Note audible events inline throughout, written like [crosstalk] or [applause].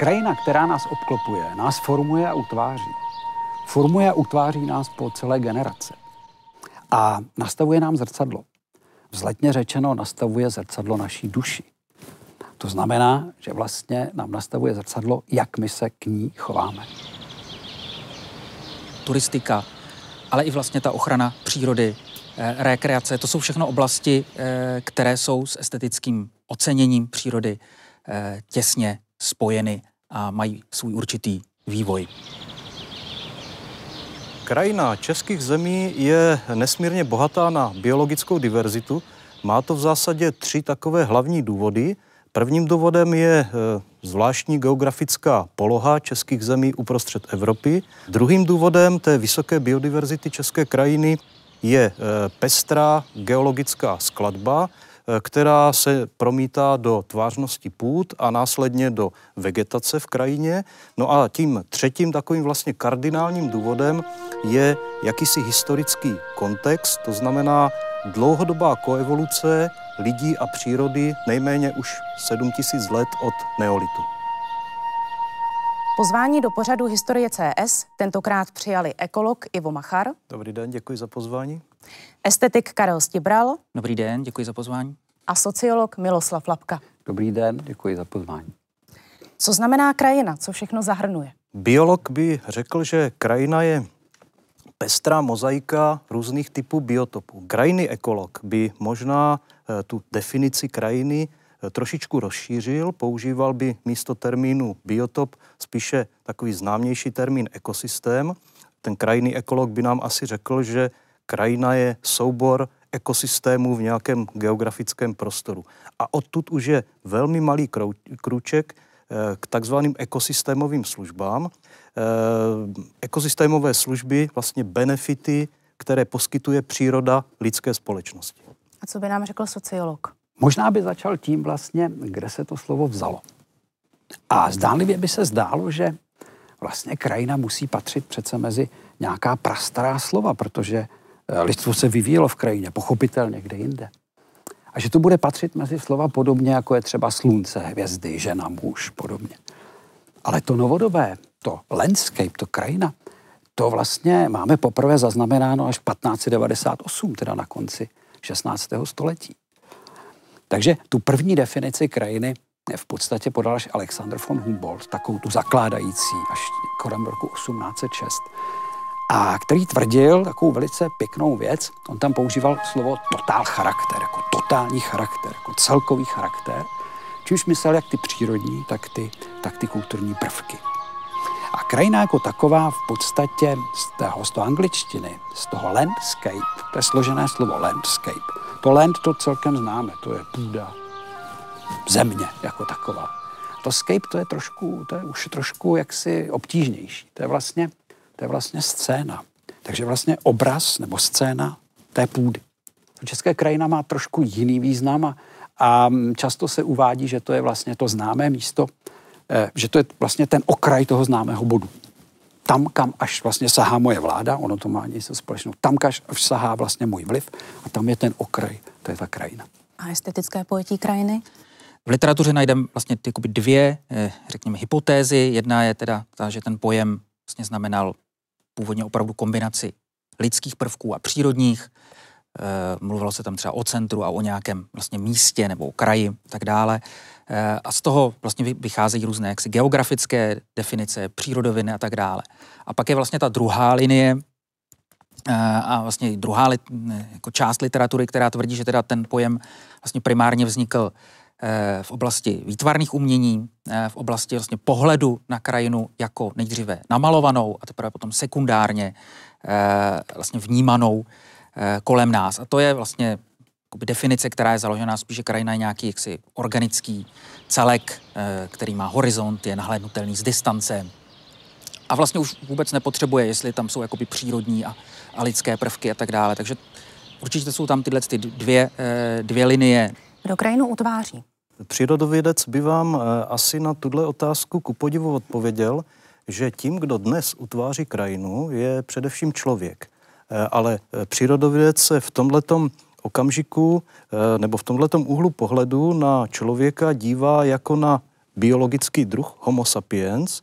Krajina, která nás obklopuje, nás formuje a utváří. Formuje a utváří nás po celé generace. A nastavuje nám zrcadlo. Vzletně řečeno, nastavuje zrcadlo naší duši. To znamená, že vlastně nám nastavuje zrcadlo, jak my se k ní chováme. Turistika, ale i vlastně ta ochrana přírody, eh, rekreace, to jsou všechno oblasti, eh, které jsou s estetickým oceněním přírody eh, těsně spojeny a mají svůj určitý vývoj. Krajina českých zemí je nesmírně bohatá na biologickou diverzitu. Má to v zásadě tři takové hlavní důvody. Prvním důvodem je eh, zvláštní geografická poloha českých zemí uprostřed Evropy. Druhým důvodem té vysoké biodiverzity české krajiny je eh, pestrá geologická skladba, která se promítá do tvářnosti půd a následně do vegetace v krajině. No a tím třetím takovým vlastně kardinálním důvodem je jakýsi historický kontext, to znamená dlouhodobá koevoluce lidí a přírody nejméně už 7000 let od neolitu. Pozvání do pořadu Historie CS tentokrát přijali ekolog Ivo Machar. Dobrý den, děkuji za pozvání. Estetik Karel Stibral. Dobrý den, děkuji za pozvání. A sociolog Miloslav Lapka. Dobrý den, děkuji za pozvání. Co znamená krajina? Co všechno zahrnuje? Biolog by řekl, že krajina je pestrá mozaika různých typů biotopů. Krajiny ekolog by možná eh, tu definici krajiny eh, trošičku rozšířil, používal by místo termínu biotop spíše takový známější termín ekosystém. Ten krajinný ekolog by nám asi řekl, že krajina je soubor ekosystémů v nějakém geografickém prostoru. A odtud už je velmi malý krůček eh, k takzvaným ekosystémovým službám. Eh, ekosystémové služby, vlastně benefity, které poskytuje příroda lidské společnosti. A co by nám řekl sociolog? Možná by začal tím vlastně, kde se to slovo vzalo. A zdánlivě by se zdálo, že vlastně krajina musí patřit přece mezi nějaká prastará slova, protože lidstvo se vyvíjelo v krajině, pochopitelně kde jinde. A že to bude patřit mezi slova podobně, jako je třeba slunce, hvězdy, žena, muž, podobně. Ale to novodobé, to landscape, to krajina, to vlastně máme poprvé zaznamenáno až 1598, teda na konci 16. století. Takže tu první definici krajiny v podstatě podal až Alexander von Humboldt, takovou tu zakládající až kolem roku 1806 a který tvrdil takovou velice pěknou věc. On tam používal slovo totál charakter, jako totální charakter, jako celkový charakter, čímž myslel jak ty přírodní, tak ty, tak ty kulturní prvky. A krajina jako taková v podstatě z, toho, z toho angličtiny, z toho landscape, to je složené slovo landscape. To land to celkem známe, to je půda, země jako taková. To scape to je trošku, to je už trošku jaksi obtížnější. To je vlastně to je vlastně scéna. Takže vlastně obraz nebo scéna té půdy. České krajina má trošku jiný význam a, a často se uvádí, že to je vlastně to známé místo, eh, že to je vlastně ten okraj toho známého bodu. Tam, kam až vlastně sahá moje vláda, ono to má něco společného, tam, kam až sahá vlastně můj vliv a tam je ten okraj, to je ta krajina. A estetické pojetí krajiny? V literatuře najdeme vlastně ty dvě, eh, řekněme, hypotézy. Jedna je teda ta, že ten pojem vlastně znamenal původně opravdu kombinaci lidských prvků a přírodních. E, mluvilo se tam třeba o centru a o nějakém vlastně místě nebo o kraji tak dále. E, a z toho vlastně vycházejí různé jaksi geografické definice, přírodoviny a tak dále. A pak je vlastně ta druhá linie, e, a vlastně druhá jako část literatury, která tvrdí, že teda ten pojem vlastně primárně vznikl Eh, v oblasti výtvarných umění, eh, v oblasti vlastně pohledu na krajinu jako nejdříve namalovanou a teprve potom sekundárně eh, vlastně vnímanou kolem nás. A to je vlastně definice, která je založená spíše krajina je nějaký jaksi organický celek, který má horizont, je nahlédnutelný z distance a vlastně už vůbec nepotřebuje, jestli tam jsou jakoby přírodní a, a lidské prvky a tak dále. Takže Určitě jsou tam tyhle ty dvě, eh, dvě linie. Kdo krajinu utváří? Přírodovědec by vám eh, asi na tuhle otázku ku podivu odpověděl, že tím, kdo dnes utváří krajinu, je především člověk. Eh, ale přírodovědec se v tomhletom okamžiku nebo v tomhletom úhlu pohledu na člověka dívá jako na biologický druh Homo sapiens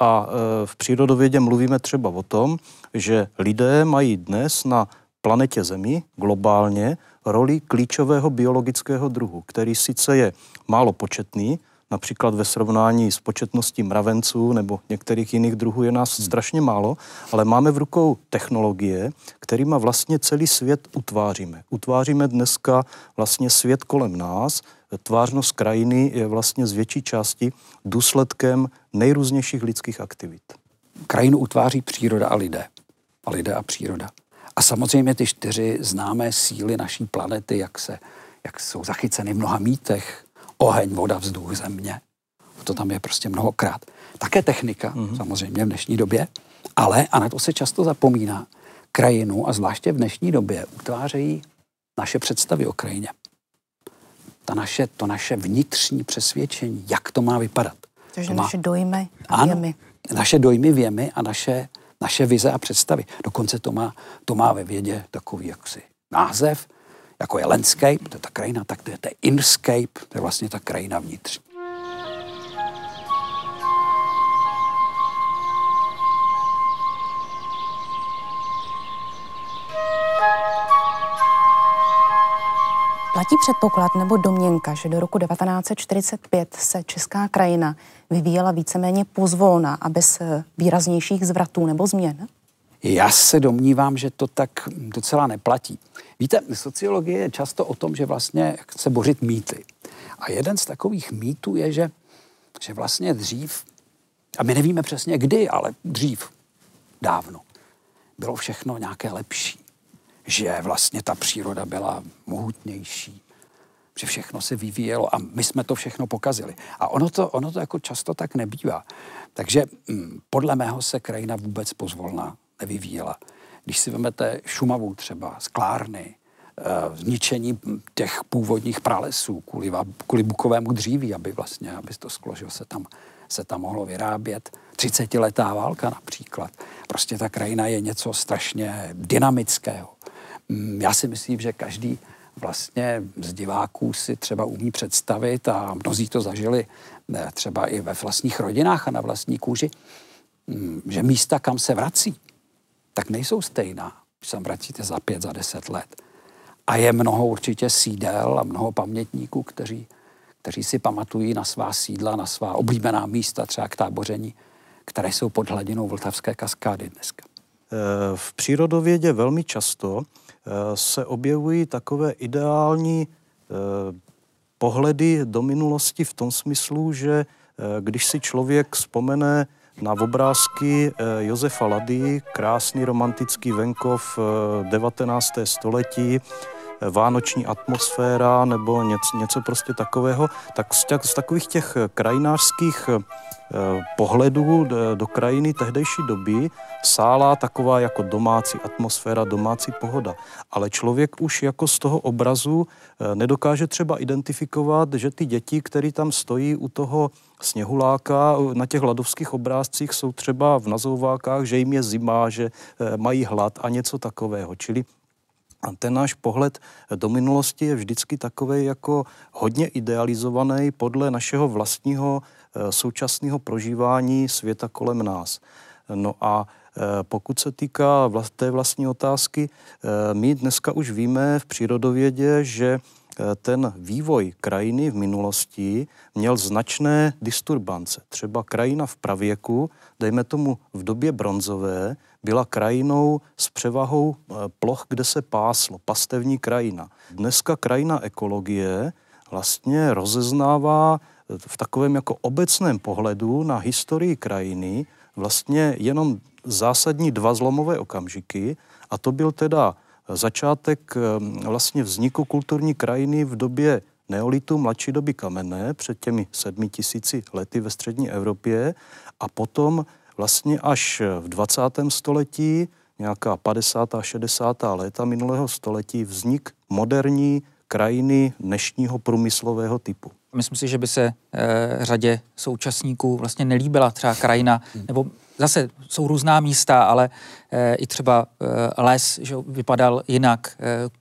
a v přírodovědě mluvíme třeba o tom, že lidé mají dnes na planetě Zemi globálně roli klíčového biologického druhu, který sice je málo početný, například ve srovnání s početností mravenců nebo některých jiných druhů je nás strašně málo, ale máme v rukou technologie, kterýma vlastně celý svět utváříme. Utváříme dneska vlastně svět kolem nás, tvářnost krajiny je vlastně z větší části důsledkem nejrůznějších lidských aktivit. Krajinu utváří příroda a lidé. A lidé a příroda. A samozřejmě ty čtyři známé síly naší planety, jak, se, jak jsou zachyceny v mnoha mítech, oheň, voda, vzduch, země. To tam je prostě mnohokrát. Také technika, mm-hmm. samozřejmě v dnešní době, ale, a na to se často zapomíná, krajinu a zvláště v dnešní době utvářejí naše představy o krajině. Ta naše, to naše vnitřní přesvědčení, jak to má vypadat. Takže to má, naše dojmy a věmy. Naše dojmy, věmy a naše naše vize a představy. Dokonce to má, to má ve vědě takový jaksi název, jako je landscape, to je ta krajina, tak to je, to je inscape, to je vlastně ta krajina vnitřní. Platí předpoklad nebo domněnka, že do roku 1945 se česká krajina vyvíjela víceméně pozvolna a bez výraznějších zvratů nebo změn? Já se domnívám, že to tak docela neplatí. Víte, sociologie je často o tom, že vlastně chce bořit mýty. A jeden z takových mýtů je, že, že vlastně dřív, a my nevíme přesně kdy, ale dřív, dávno, bylo všechno nějaké lepší že vlastně ta příroda byla mohutnější, že všechno se vyvíjelo a my jsme to všechno pokazili. A ono to, ono to jako často tak nebývá. Takže hm, podle mého se krajina vůbec pozvolna nevyvíjela. Když si vezmete Šumavu třeba, sklárny, eh, zničení těch původních pralesů kvůli, kvůli bukovému dříví, aby vlastně, aby to sklo, že se tam, se tam mohlo vyrábět. 30-letá válka například. Prostě ta krajina je něco strašně dynamického. Mm, já si myslím, že každý vlastně z diváků si třeba umí představit a mnozí to zažili eh, třeba i ve vlastních rodinách a na vlastní kůži, mm, že místa, kam se vrací, tak nejsou stejná, když se vracíte za pět, za deset let. A je mnoho určitě sídel a mnoho pamětníků, kteří, kteří si pamatují na svá sídla, na svá oblíbená místa, třeba k táboření, které jsou pod hladinou Vltavské kaskády dneska. Eh, v přírodovědě velmi často Eh, se objevují takové ideální eh, pohledy do minulosti v tom smyslu, že když si člověk vzpomene na obrázky Josefa Lady, krásný romantický venkov 19. století, vánoční atmosféra nebo něco, něco prostě takového, tak z, těch, z takových těch krajinářských Eh, pohledu do krajiny tehdejší doby sála taková jako domácí atmosféra, domácí pohoda. Ale člověk už jako z toho obrazu eh, nedokáže třeba identifikovat, že ty děti, které tam stojí u toho sněhuláka na těch ladovských obrázcích jsou třeba v nazouvákách, že jim je zima, že eh, mají hlad a něco takového. Čili a ten náš pohled do minulosti je vždycky takový jako hodně idealizovaný podle našeho vlastního Eh, současného prožívání světa kolem nás. No a eh, pokud se týká té vlastní otázky, eh, my dneska už víme v přírodovědě, že ten vývoj krajiny v minulosti měl značné disturbance. Třeba krajina v pravěku, dejme tomu v době bronzové, byla krajinou s převahou ploch, kde se páslo, pastevní krajina. Dneska krajina ekologie vlastně rozeznává v takovém jako obecném pohledu na historii krajiny vlastně jenom zásadní dva zlomové okamžiky a to byl teda začátek ehm, vlastně vzniku kulturní krajiny v době neolitu, mladší doby kamenné, před těmi sedmi tisíci lety ve střední Evropě a potom vlastně až v 20. století nějaká 50. a 60. léta minulého století vznik moderní krajiny dnešního průmyslového typu. Myslím si, že by se e, řadě současníků vlastně nelíbila třeba krajina, nebo zase jsou různá místa, ale e, i třeba e, les, že vypadal jinak. E,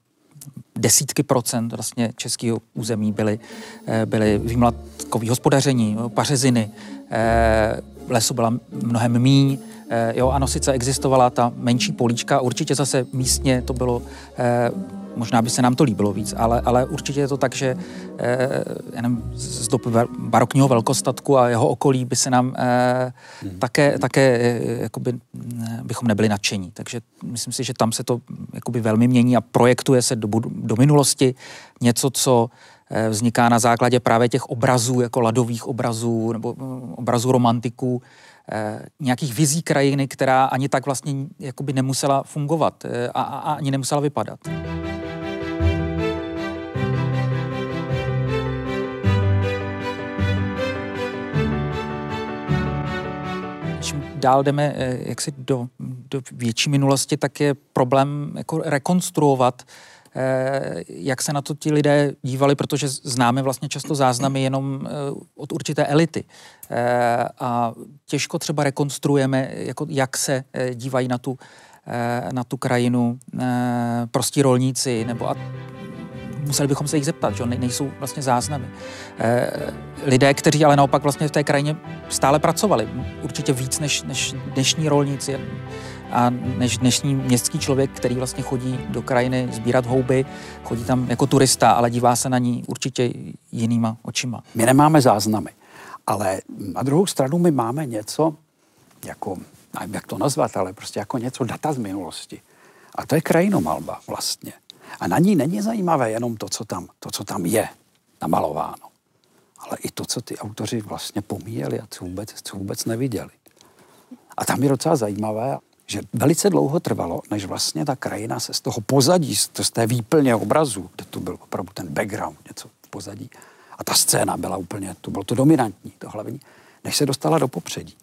desítky procent vlastně českého území byly, e, byly výmlatkový hospodaření, pařeziny, lesu byla mnohem míň, e, jo, ano, sice existovala ta menší políčka, určitě zase místně to bylo e, Možná by se nám to líbilo víc, ale, ale určitě je to tak, že eh, jenom z doby barokního velkostatku a jeho okolí by se nám eh, hmm. také, také eh, jakoby, eh, bychom nebyli nadšení. Takže myslím si, že tam se to jakoby velmi mění a projektuje se do, do minulosti něco, co eh, vzniká na základě právě těch obrazů, jako ladových obrazů nebo eh, obrazů romantiků, eh, nějakých vizí krajiny, která ani tak vlastně jakoby nemusela fungovat a, a, ani nemusela vypadat. dál jdeme eh, jaksi do, do větší minulosti, tak je problém jako rekonstruovat, eh, jak se na to ti lidé dívali, protože známe vlastně často záznamy jenom eh, od určité elity. A těžko třeba rekonstruujeme, jako jak se dívají na tu, na tu krajinu prostí rolníci nebo a museli bychom se jich zeptat, že nejsou vlastně záznamy. Eh, lidé, kteří ale naopak vlastně v té krajině stále pracovali, určitě víc než, než dnešní rolníci a než dnešní městský člověk, který vlastně chodí do krajiny sbírat houby, chodí tam jako turista, ale dívá se na ní určitě jinýma očima. My nemáme záznamy, ale na druhou stranu my máme něco, jako, nevím, jak to nazvat, ale prostě jako něco data z minulosti. A to je krajinomalba vlastně. A na ní není zajímavé jenom to, co tam, to, co tam je namalováno, ale i to, co ty autoři vlastně pomíjeli a co vůbec, co vůbec neviděli. A tam je docela zajímavé, že velice dlouho trvalo, než vlastně ta krajina se z toho pozadí, z té výplně obrazu, kde tu byl opravdu ten background, něco v pozadí, a ta scéna byla úplně, to bylo to dominantní, to hlavní, než se dostala do popředí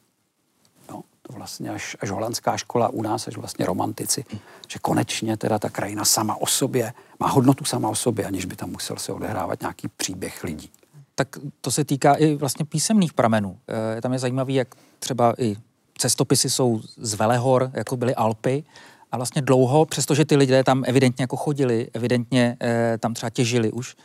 to vlastně až, až holandská škola u nás, až vlastně romantici, že konečně teda ta krajina sama o sobě má hodnotu sama o sobě, aniž by tam musel se odehrávat nějaký příběh lidí. Tak to se týká i vlastně písemných pramenů. E, tam je zajímavý, jak třeba i cestopisy jsou z Velehor, jako byly Alpy, a vlastně dlouho, přestože ty lidé tam evidentně jako chodili, evidentně e, tam třeba těžili už,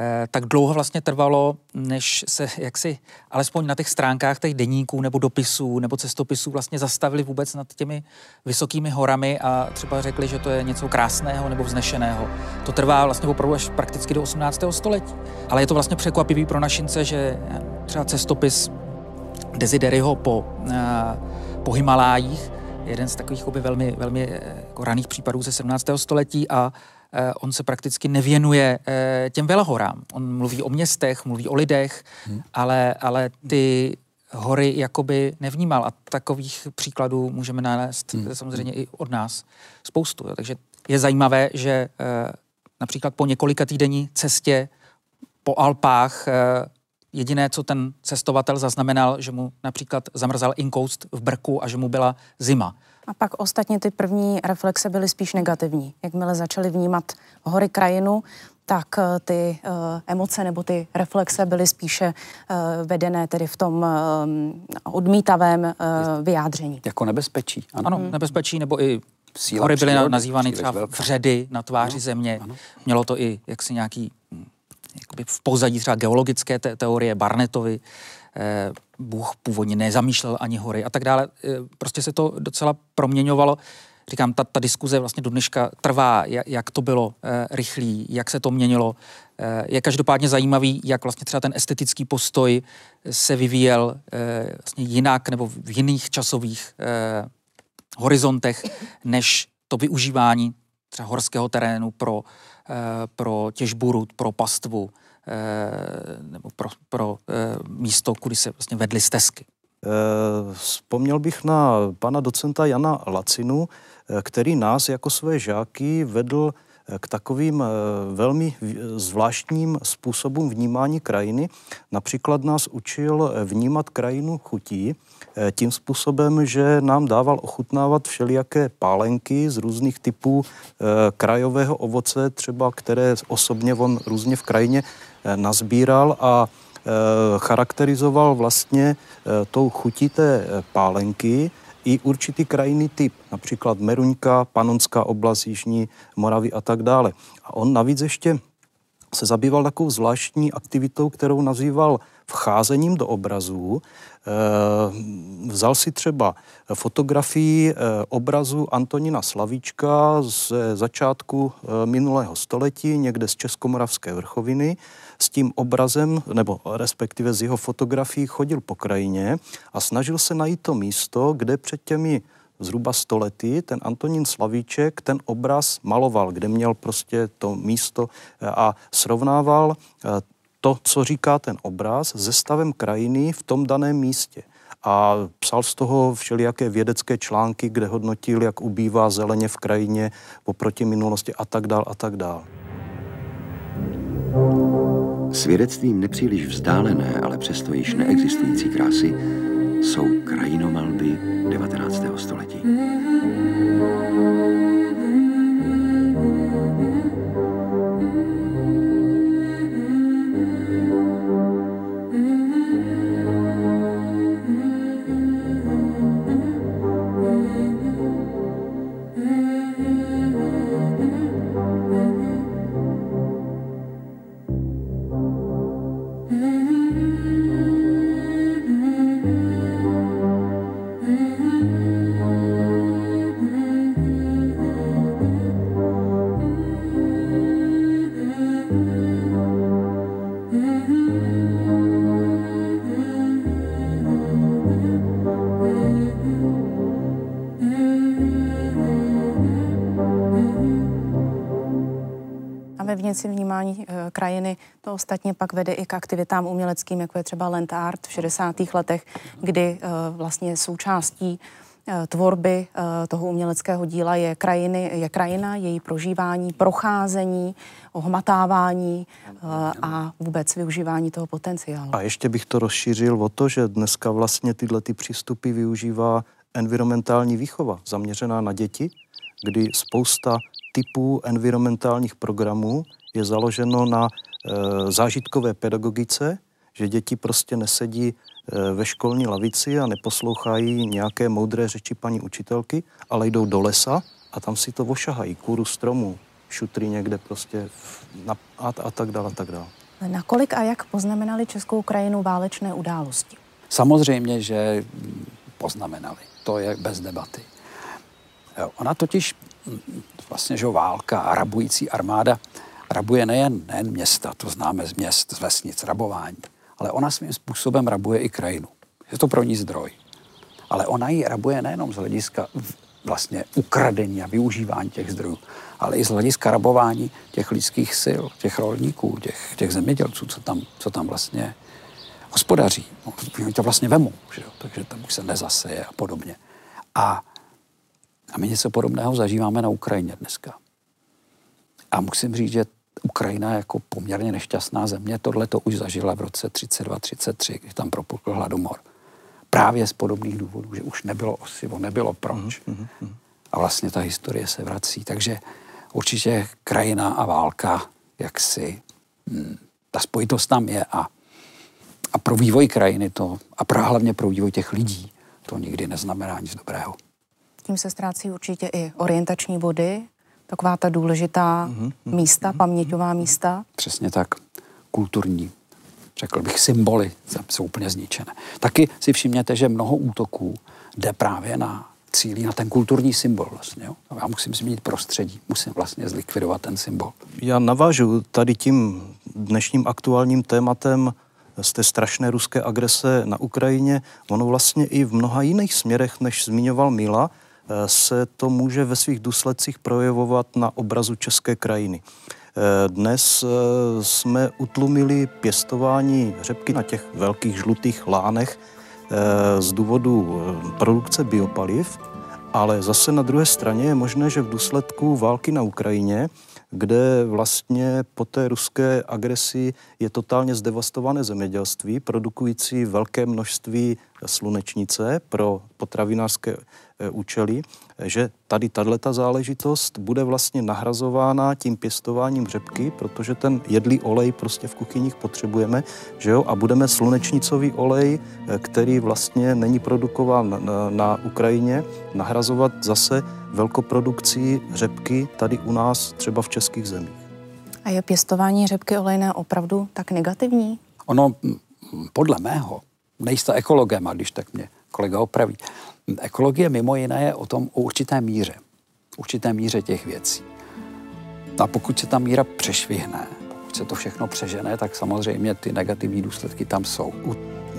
Eh, tak dlouho vlastně trvalo, než se jaksi alespoň na těch stránkách těch deníků nebo dopisů nebo cestopisů vlastně zastavili vůbec nad těmi vysokými horami a třeba řekli, že to je něco krásného nebo vznešeného. To trvá vlastně opravdu až prakticky do 18. století. Ale je to vlastně překvapivý pro našince, že třeba cestopis Desideryho po, eh, po Himalájích, jeden z takových velmi, velmi eh, jako raných případů ze 17. století a Eh, on se prakticky nevěnuje těm velhorám. On mluví o městech, mluví o lidech, hmm. ale, ale ty hory jakoby nevnímal a takových příkladů můžeme nalézt hmm. samozřejmě i od nás spoustu. Jo. Takže je zajímavé, že například po několika týdenní cestě po Alpách jediné, co ten cestovatel zaznamenal, že mu například zamrzal inkoust v brku a že mu byla zima. A pak ostatně ty první reflexe byly spíš negativní. Jakmile začali vnímat hory krajinu, tak eh, ty uh, emoce nebo ty reflexe byly spíše uh, vedené tedy v tom uh, odmítavém uh, vyjádření. Jako nebezpečí. Ano, ano hmm. nebezpečí nebo i Síla hory byly přírody, nazývány třeba vředy na tváři ano, země. Ano. Mělo to i jaksi nějaký hm, jakoby v pozadí třeba geologické te- teorie Barnetovi, Eh, Bůh původně nezamýšlel ani hory a tak dále. Eh, prostě se to docela proměňovalo. Říkám, ta, ta diskuze vlastně do dneška trvá, jak, jak to bylo eh, rychlý, jak se to měnilo. Eh, je každopádně zajímavý, jak vlastně třeba ten estetický postoj se vyvíjel eh, vlastně jinak nebo v jiných časových eh, horizontech, než to využívání třeba horského terénu pro, eh, pro těžbu rud, pro pastvu, Eh, nebo pro, pro eh, místo, kudy se vlastně vedly stezky. Eh, vzpomněl bych na pana docenta Jana Lacinu, který nás jako své žáky vedl k takovým velmi zvláštním způsobům vnímání krajiny. Například nás učil vnímat krajinu chutí tím způsobem, že nám dával ochutnávat všelijaké pálenky z různých typů krajového ovoce, třeba které osobně on různě v krajině nazbíral a Eh, charakterizoval vlastně eh, tou chutí té eh, pálenky i určitý krajinný typ, například Meruňka, Panonská oblast, Jižní Moravy a tak dále. A on navíc ještě se zabýval takovou zvláštní aktivitou, kterou nazýval vcházením do obrazů. Vzal si třeba fotografii obrazu Antonina Slavíčka z začátku minulého století, někde z Českomoravské vrchoviny, s tím obrazem, nebo respektive z jeho fotografií chodil po krajině a snažil se najít to místo, kde před těmi zhruba stolety ten Antonín Slavíček ten obraz maloval, kde měl prostě to místo eh, a srovnával eh, to, co říká ten obraz, se stavem krajiny v tom daném místě. A psal z toho všelijaké vědecké články, kde hodnotil, jak ubývá zeleně v krajině oproti minulosti a tak dál a tak dál. Svědectvím nepříliš vzdálené, ale přesto již neexistující krásy jsou krajinomalby 19. století. Si vnímání e, krajiny. To ostatně pak vede i k aktivitám uměleckým, jako je třeba Land Art v 60. letech, kdy e, vlastně součástí e, tvorby toho uměleckého díla je, krajiny, je krajina, její prožívání, procházení, ohmatávání a vůbec využívání toho potenciálu. A ještě bych to rozšířil o to, že dneska vlastně tyhle ty přístupy využívá environmentální výchova zaměřená na děti, kdy spousta typů environmentálních programů je založeno na e, zážitkové pedagogice, že děti prostě nesedí e, ve školní lavici a neposlouchají nějaké moudré řeči paní učitelky, ale jdou do lesa a tam si to ošahají, kůru stromů, šutry někde prostě na, a, a tak dále, a tak dále. Nakolik a jak poznamenali českou krajinu válečné události? Samozřejmě, že poznamenali. To je bez debaty. Jo, ona totiž vlastně, že válka, arabující armáda rabuje nejen, nejen města, to známe z měst, z vesnic, rabování, ale ona svým způsobem rabuje i krajinu. Je to pro ní zdroj. Ale ona ji rabuje nejenom z hlediska vlastně ukradení a využívání těch zdrojů, ale i z hlediska rabování těch lidských sil, těch rolníků, těch, těch zemědělců, co tam, co tam vlastně hospodaří. No, oni to vlastně vemou, že jo? takže tam už se nezaseje a podobně. A, a my něco podobného zažíváme na Ukrajině dneska. A musím říct, že Ukrajina jako poměrně nešťastná země tohle to už zažila v roce 32-33, když tam propukl hladomor. Právě z podobných důvodů, že už nebylo osivo, nebylo proč. Mm-hmm. A vlastně ta historie se vrací. Takže určitě krajina a válka, jak si, hm, ta spojitost tam je a, a pro vývoj krajiny to, a pro, hlavně pro vývoj těch lidí, to nikdy neznamená nic dobrého. Tím se ztrácí určitě i orientační body, taková ta důležitá mm-hmm. místa, paměťová místa. Přesně tak. Kulturní, řekl bych, symboly jsou úplně zničené. Taky si všimněte, že mnoho útoků jde právě na cílí na ten kulturní symbol vlastně. Jo? Já musím změnit prostředí, musím vlastně zlikvidovat ten symbol. Já navážu tady tím dnešním aktuálním tématem z té strašné ruské agrese na Ukrajině. Ono vlastně i v mnoha jiných směrech, než zmiňoval Mila, se to může ve svých důsledcích projevovat na obrazu české krajiny. Eh, dnes eh, jsme utlumili pěstování řepky na těch velkých žlutých lánech eh, z důvodu produkce biopaliv Ale zase na druhé straně je možné, že v důsledku války na Ukrajině kde vlastně po té ruské agresi je totálně zdevastované zemědělství, produkující velké množství slunečnice pro potravinářské e, účely, že tady tato záležitost bude vlastně nahrazována tím pěstováním řepky, protože ten jedlý olej prostě v kuchyních potřebujeme, že jo, a budeme slunečnicový olej, e, který vlastně není produkován na, na Ukrajině, nahrazovat zase velkoprodukcí řepky tady u nás, třeba v českých zemích. A je pěstování řepky olejné opravdu tak negativní? Ono, podle mého, nejste ekologem, a když tak mě kolega opraví, ekologie mimo jiné je o tom o určité míře, určité míře těch věcí. A pokud se ta míra přešvihne, pokud se to všechno přežene, tak samozřejmě ty negativní důsledky tam jsou. U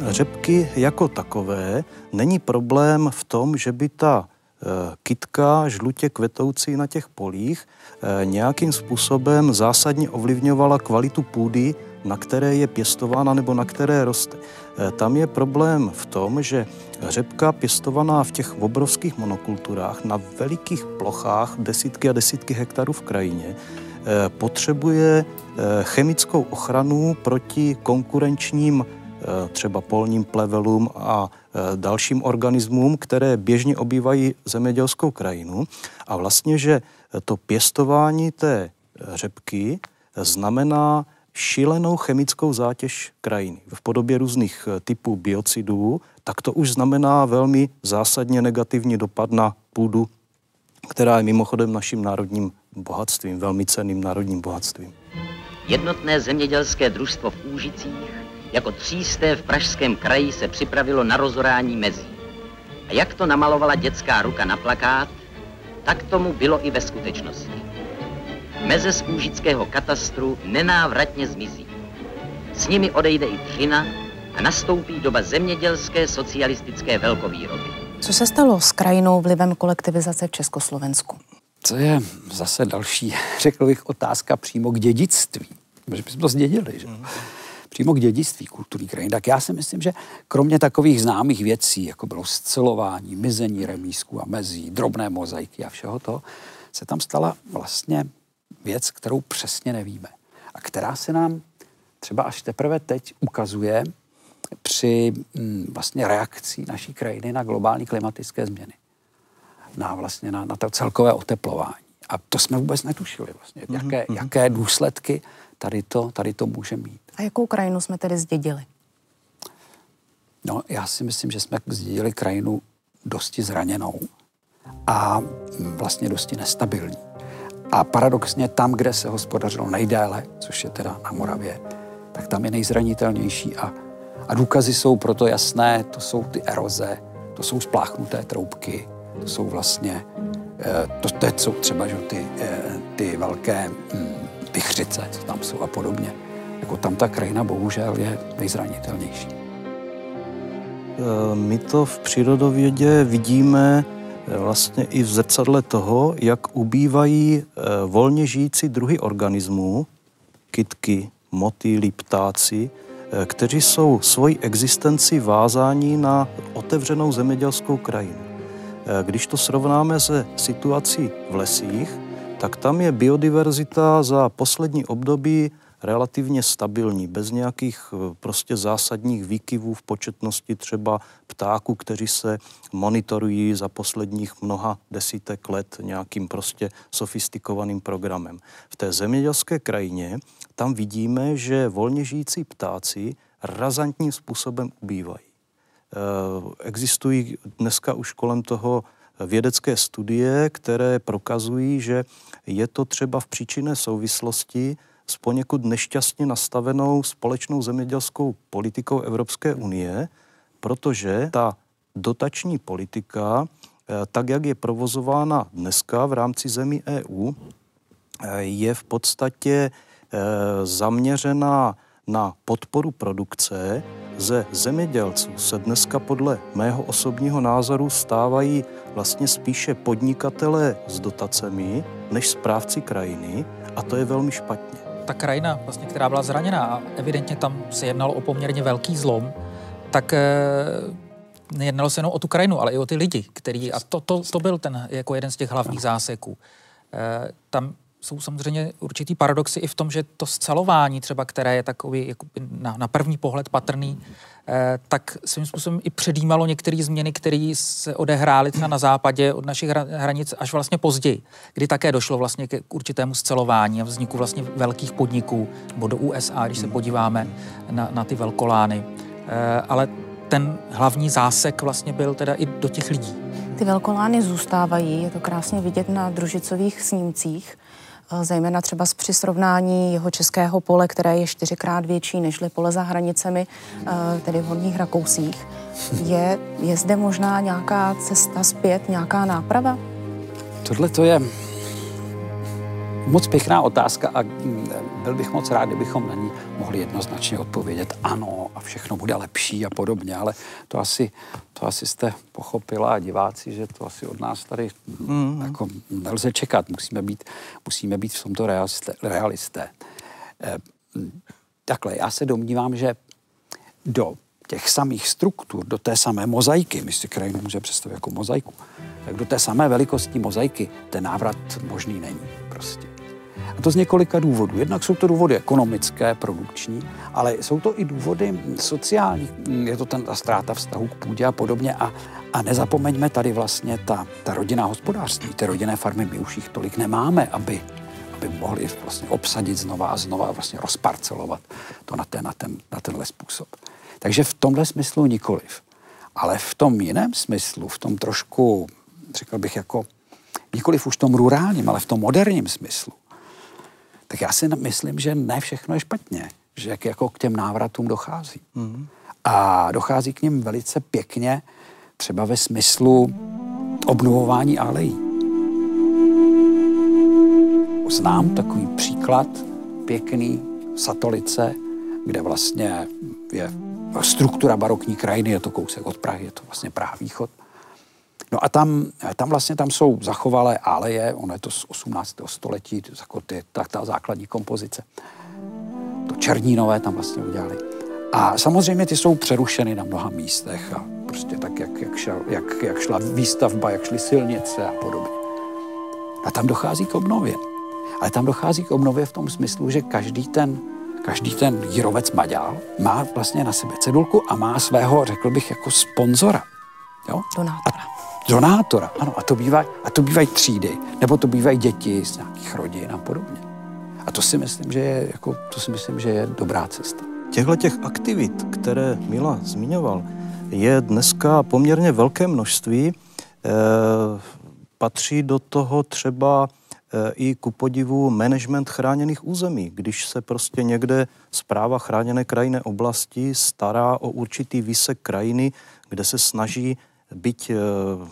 řepky jako takové není problém v tom, že by ta Eh, kytka žlutě kvetoucí na těch polích eh, nějakým způsobem zásadně ovlivňovala kvalitu půdy, na které je pěstována nebo na které roste. Eh, tam je problém v tom, že řepka pěstovaná v těch obrovských monokulturách na velikých plochách, desítky a desítky hektarů v krajině, potřebuje chemickou ochranu proti konkurenčním třeba polním plevelům a Eh, dalším organismům, které běžně obývají zemědělskou krajinu. A vlastně, že to pěstování té řepky znamená šílenou chemickou zátěž krajiny v podobě různých eh, typů biocidů, tak to už znamená velmi zásadně negativní dopad na půdu, která je mimochodem naším národním bohatstvím, velmi ceným národním bohatstvím. Jednotné zemědělské družstvo v Úžicích jako třísté v Pražském kraji se připravilo na rozorání mezí. A jak to namalovala dětská ruka na plakát, tak tomu bylo i ve skutečnosti. Meze z úžického katastru nenávratně zmizí. S nimi odejde i dřina a nastoupí doba zemědělské socialistické velkovýroby. Co se stalo s krajinou vlivem kolektivizace v Československu? To je zase další, [laughs] řekl bych, otázka přímo k dědictví. Že bychom to zdědili, že? Mm přímo k dědictví kulturní krajiny, tak já si myslím, že kromě takových známých věcí, jako bylo scelování, mizení remísků a mezí, drobné mozaiky a všeho toho, se tam stala vlastně věc, kterou přesně nevíme a která se nám třeba až teprve teď ukazuje při mm, vlastně reakcí naší krajiny na globální klimatické změny. Na vlastně na, na to celkové oteplování. A to jsme vůbec netušili vlastně, jaké, mm-hmm. jaké důsledky tady to, tady to může mít. A jakou krajinu jsme tedy zdědili? No, já si myslím, že jsme zdědili krajinu dosti zraněnou a vlastně dosti nestabilní. A paradoxně tam, kde se hospodařilo nejdéle, což je teda na Moravě, tak tam je nejzranitelnější a, a důkazy jsou proto jasné, to jsou ty eroze, to jsou spláchnuté troubky, to jsou vlastně, eh, to, to jsou třeba že, ty, eh, ty velké hm, vychřice, co tam jsou a podobně jako tam ta krajina bohužel je nejzranitelnější. E, my to v přírodovědě vidíme vlastně i v zrcadle toho, jak ubývají e, volně žijící druhy organismů, kytky, motýly, ptáci, kteří jsou svoji existenci vázání na otevřenou zemědělskou krajinu. Když to srovnáme se situací v lesích, tak tam je biodiverzita za poslední období relativně stabilní, bez nějakých eh, prostě zásadních výkyvů v početnosti třeba ptáků, kteří se monitorují za posledních mnoha desítek let nějakým prostě sofistikovaným programem. V té zemědělské krajině tam vidíme, že volně žijící ptáci razantním způsobem ubývají. Eh, existují dneska už kolem toho vědecké studie, které prokazují, že je to třeba v příčinné souvislosti s poněkud nešťastně nastavenou společnou zemědělskou politikou Evropské unie, protože ta dotační politika, eh, tak jak je provozována dneska v rámci zemí EU, eh, je v podstatě eh, zaměřená na podporu produkce. Ze zemědělců se dneska podle mého osobního názoru stávají vlastně spíše podnikatelé s dotacemi než správci krajiny a to je velmi špatně ta krajina, vlastně, která byla zraněná a evidentně tam se jednalo o poměrně velký zlom, tak eh, nejednalo se jenom o tu krajinu, ale i o ty lidi, který, a to, to, to byl ten jako jeden z těch hlavních záseků. E, tam jsou samozřejmě určitý paradoxy i v tom, že to scalování třeba, které je takový jako na, na první pohled patrný, eh, tak svým způsobem i předjímalo některé změny, které se odehrály na západě od našich hranic až vlastně později, kdy také došlo vlastně k určitému scelování a vzniku vlastně velkých podniků, nebo do USA, když se podíváme na, na ty velkolány. Eh, ale ten hlavní zásek vlastně byl teda i do těch lidí. Ty velkolány zůstávají, je to krásně vidět na družicových snímcích zejména třeba při srovnání jeho českého pole, které je čtyřikrát větší než pole za hranicemi, tedy v Horních Rakousích. Je, je zde možná nějaká cesta zpět, nějaká náprava? Tohle to je moc pěkná otázka a mm, byl bych moc rád, kdybychom na ní mohli jednoznačně odpovědět ano a všechno bude lepší a podobně, ale to asi, to asi jste pochopila a diváci, že to asi od nás tady mm. jako nelze čekat. Musíme být, musíme být v tomto realisté. realisté. E, takhle, já se domnívám, že do těch samých struktur, do té samé mozaiky, my si krajinu může představit jako mozaiku, tak do té samé velikosti mozaiky ten návrat možný není prostě. A to z několika důvodů. Jednak jsou to důvody ekonomické, produkční, ale jsou to i důvody sociální. Je to ten, ta ztráta vztahu k půdě a podobně. A, a nezapomeňme tady vlastně ta, ta rodinná hospodářství, ty rodinné farmy, my už jich tolik nemáme, aby, aby mohli vlastně obsadit znova a znova, vlastně rozparcelovat to na, ten, na, ten, na tenhle způsob. Takže v tomhle smyslu nikoliv. Ale v tom jiném smyslu, v tom trošku, řekl bych jako, nikoliv už v tom rurálním, ale v tom moderním smyslu, tak já si myslím, že ne všechno je špatně, že jak jako k těm návratům dochází. Mm. A dochází k ním velice pěkně, třeba ve smyslu obnovování alejí. Znám takový příklad pěkný Satolice, kde vlastně je struktura barokní krajiny, je to kousek od Prahy, je to vlastně Praha východ. No a tam, tam vlastně tam jsou zachovalé aleje, ono je to z 18. století, jako ty, ta, ta základní kompozice. To Černínové tam vlastně udělali. A samozřejmě ty jsou přerušeny na mnoha místech a prostě tak, jak, jak, šel, jak, jak šla výstavba, jak šly silnice a podobně. A tam dochází k obnově. Ale tam dochází k obnově v tom smyslu, že každý ten, každý ten jírovec Maďal má vlastně na sebe cedulku a má svého, řekl bych, jako sponzora. Jo? Donátora. A donátora, ano, a to, bývají, a to bývají třídy, nebo to bývají děti z nějakých rodin a podobně. A to si myslím, že je, jako, to si myslím, že je dobrá cesta. Těchto těch aktivit, které Mila zmiňoval, je dneska poměrně velké množství. E, patří do toho třeba e, i ku podivu management chráněných území. Když se prostě někde zpráva chráněné krajinné oblasti stará o určitý výsek krajiny, kde se snaží byť eh,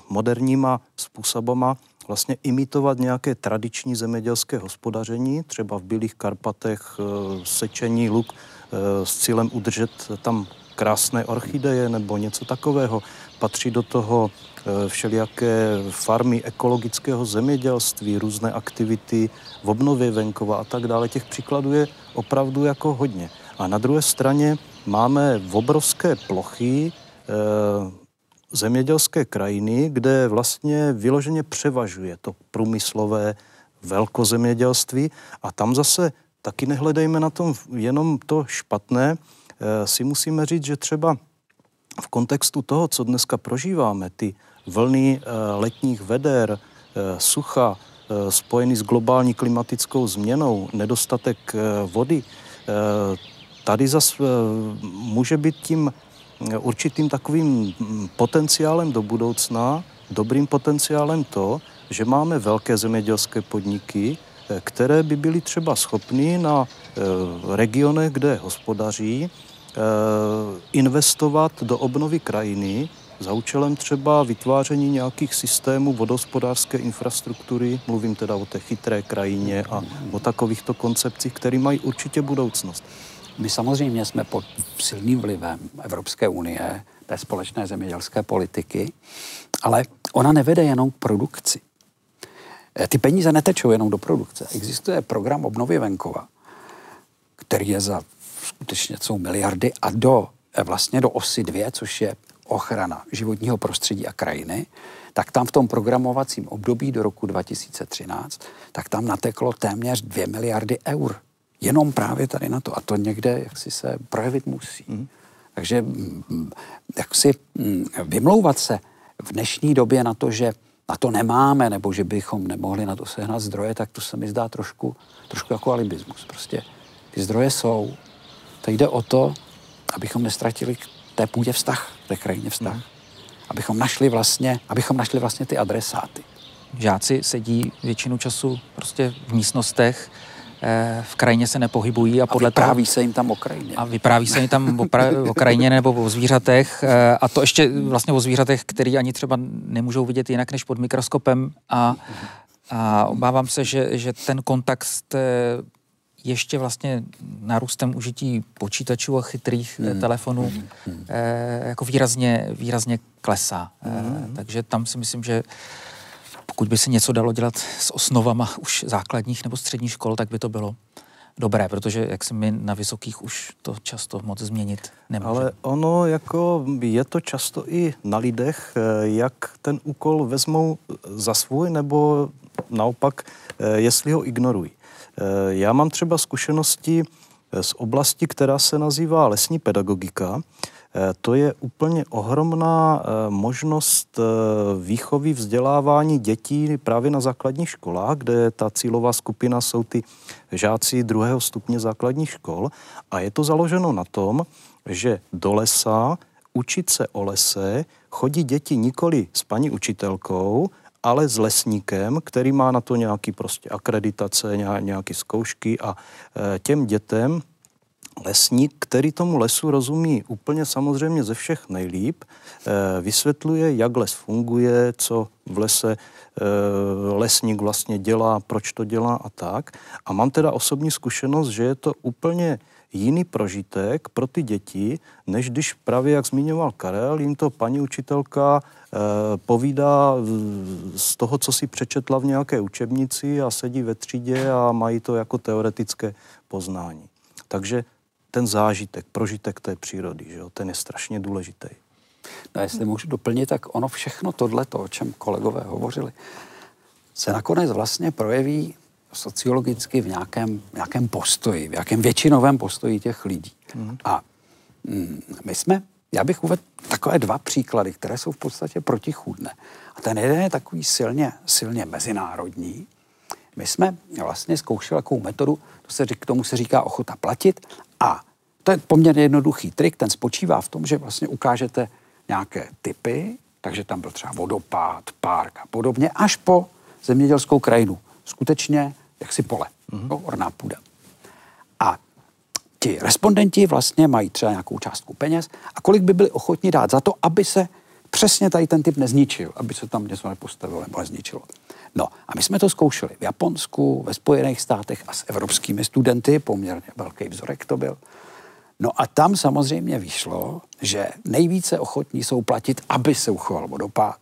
moderníma způsobama vlastně imitovat nějaké tradiční zemědělské hospodaření, třeba v Bílých Karpatech eh, sečení luk eh, s cílem udržet tam krásné orchideje nebo něco takového. Patří do toho všelijaké farmy ekologického zemědělství, různé aktivity v obnově venkova a tak dále. Těch příkladů je opravdu jako hodně. A na druhé straně máme obrovské plochy zemědělské krajiny, kde vlastně vyloženě převažuje to průmyslové velkozemědělství. A tam zase taky nehledejme na tom jenom to špatné, e, si musíme říct, že třeba v kontextu toho, co dneska prožíváme, ty vlny e, letních veder, e, sucha, spojený s globální klimatickou změnou, nedostatek vody, tady zase může být tím určitým takovým potenciálem do budoucna, dobrým potenciálem to, že máme velké zemědělské podniky, eh, které by byly třeba schopny na eh, regionech, kde hospodaří, eh, investovat do obnovy krajiny za účelem třeba vytváření nějakých systémů vodohospodářské infrastruktury, mluvím teda o té chytré krajině a o takovýchto koncepcích, které mají určitě budoucnost. My samozřejmě jsme pod silným vlivem Evropské unie, té společné zemědělské politiky, ale ona nevede jenom k produkci. Eh, ty peníze netečou jenom do produkce. Existuje program obnovy venkova, který je za skutečně jsou miliardy a do, eh, vlastně do osy dvě, což je ochrana životního prostředí a krajiny, tak tam v tom programovacím období do roku 2013, tak tam nateklo téměř 2 miliardy eur. Jenom právě tady na to. A to někde jak si se projevit musí. Mm. Takže mm, jak si mm, vymlouvat se v dnešní době na to, že na to nemáme, nebo že bychom nemohli na to sehnat zdroje, tak to se mi zdá trošku, trošku jako alibismus. Prostě ty zdroje jsou. To jde o to, abychom nestratili k té půdě vztah, té krajině vztah. Mm. Abychom našli vlastně, abychom našli vlastně ty adresáty. Žáci sedí většinu času prostě v místnostech, v krajině se nepohybují a podle a vypráví toho, se jim tam o krajině. A vypráví se jim tam o, pra, o krajině nebo o zvířatech eh, a to ještě vlastně o zvířatech, který ani třeba nemůžou vidět jinak než pod mikroskopem a, a obávám se, že, že ten kontakt eh, ještě vlastně narůstem užití počítačů a chytrých hmm. telefonů hmm. jako výrazně, výrazně klesá. Hmm. Takže tam si myslím, že pokud by se něco dalo dělat s osnovama už základních nebo středních škol, tak by to bylo dobré, protože jak se my na vysokých už to často moc změnit nemůže. Ale ono jako je to často i na lidech, eh, jak ten úkol vezmou za svůj, nebo naopak, eh, jestli ho ignorují. Eh, já mám třeba zkušenosti z oblasti, která se nazývá lesní pedagogika, Eh, to je úplně ohromná eh, možnost eh, výchovy, vzdělávání dětí právě na základních školách, kde ta cílová skupina jsou ty žáci druhého stupně základních škol. A je to založeno na tom, že do lesa učit se o lese chodí děti nikoli s paní učitelkou, ale s lesníkem, který má na to nějaký prostě akreditace, nějaké zkoušky a těm dětem lesník, který tomu lesu rozumí úplně samozřejmě ze všech nejlíp, eh, vysvětluje, jak les funguje, co v lese eh, lesník vlastně dělá, proč to dělá a tak. A mám teda osobní zkušenost, že je to úplně jiný prožitek pro ty děti, než když právě, jak zmiňoval Karel, jim to paní učitelka eh, povídá z toho, co si přečetla v nějaké učebnici a sedí ve třídě a mají to jako teoretické poznání. Takže ten zážitek, prožitek té přírody, že jo, ten je strašně důležitý. No, jestli můžu doplnit, tak ono všechno tohle, o čem kolegové hovořili, se nakonec vlastně projeví sociologicky v nějakém, nějakém postoji, v nějakém většinovém postoji těch lidí. Mm. A mm, my jsme, já bych uvedl takové dva příklady, které jsou v podstatě protichůdné. A ten jeden je takový silně, silně mezinárodní. My jsme vlastně zkoušeli takovou metodu, to se, k tomu se říká ochota platit a to je poměrně jednoduchý trik, ten spočívá v tom, že vlastně ukážete nějaké typy, takže tam byl třeba vodopád, park a podobně, až po zemědělskou krajinu. Skutečně jaksi pole, mm-hmm. orná půda. A ti respondenti vlastně mají třeba nějakou částku peněz a kolik by byli ochotni dát za to, aby se přesně tady ten typ nezničil, aby se tam něco nepostavilo nebo nezničilo. No a my jsme to zkoušeli v Japonsku, ve Spojených státech a s evropskými studenty, poměrně velký vzorek to byl. No a tam samozřejmě vyšlo, že nejvíce ochotní jsou platit, aby se uchoval vodopád.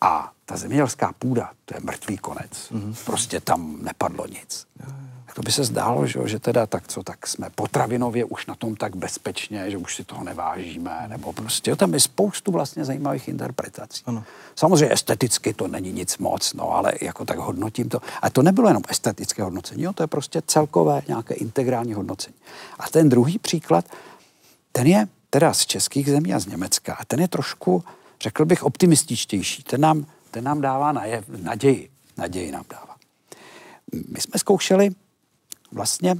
A ta zemědělská půda, to je mrtvý konec. Mm-hmm. Prostě tam nepadlo nic. Tak to by se zdálo, že, že teda tak co, tak jsme potravinově už na tom tak bezpečně, že už si toho nevážíme, nebo prostě tam je spoustu vlastně zajímavých interpretací. Ano. Samozřejmě esteticky to není nic moc, no, ale jako tak hodnotím to. A to nebylo jenom estetické hodnocení, jo, to je prostě celkové nějaké integrální hodnocení. A ten druhý příklad, ten je teda z českých zemí a z Německa. A ten je trošku, řekl bych, optimističtější. Ten nám, ten nám dává najev, naději. Naději nám dává. My jsme zkoušeli vlastně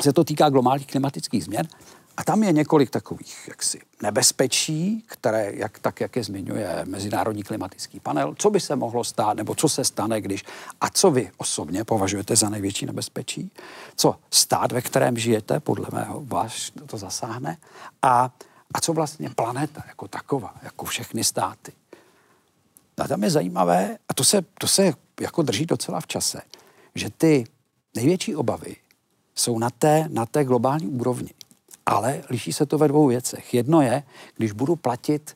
se to týká globálních klimatických změn a tam je několik takových jaksi nebezpečí, které, jak, tak jak je zmiňuje Mezinárodní klimatický panel, co by se mohlo stát, nebo co se stane, když, a co vy osobně považujete za největší nebezpečí, co stát, ve kterém žijete, podle mého vás to zasáhne, a, a co vlastně planeta jako taková, jako všechny státy. A tam je zajímavé, a to se, to se jako drží docela v čase, že ty největší obavy jsou na té, na té globální úrovni. Ale liší se to ve dvou věcech. Jedno je, když budu platit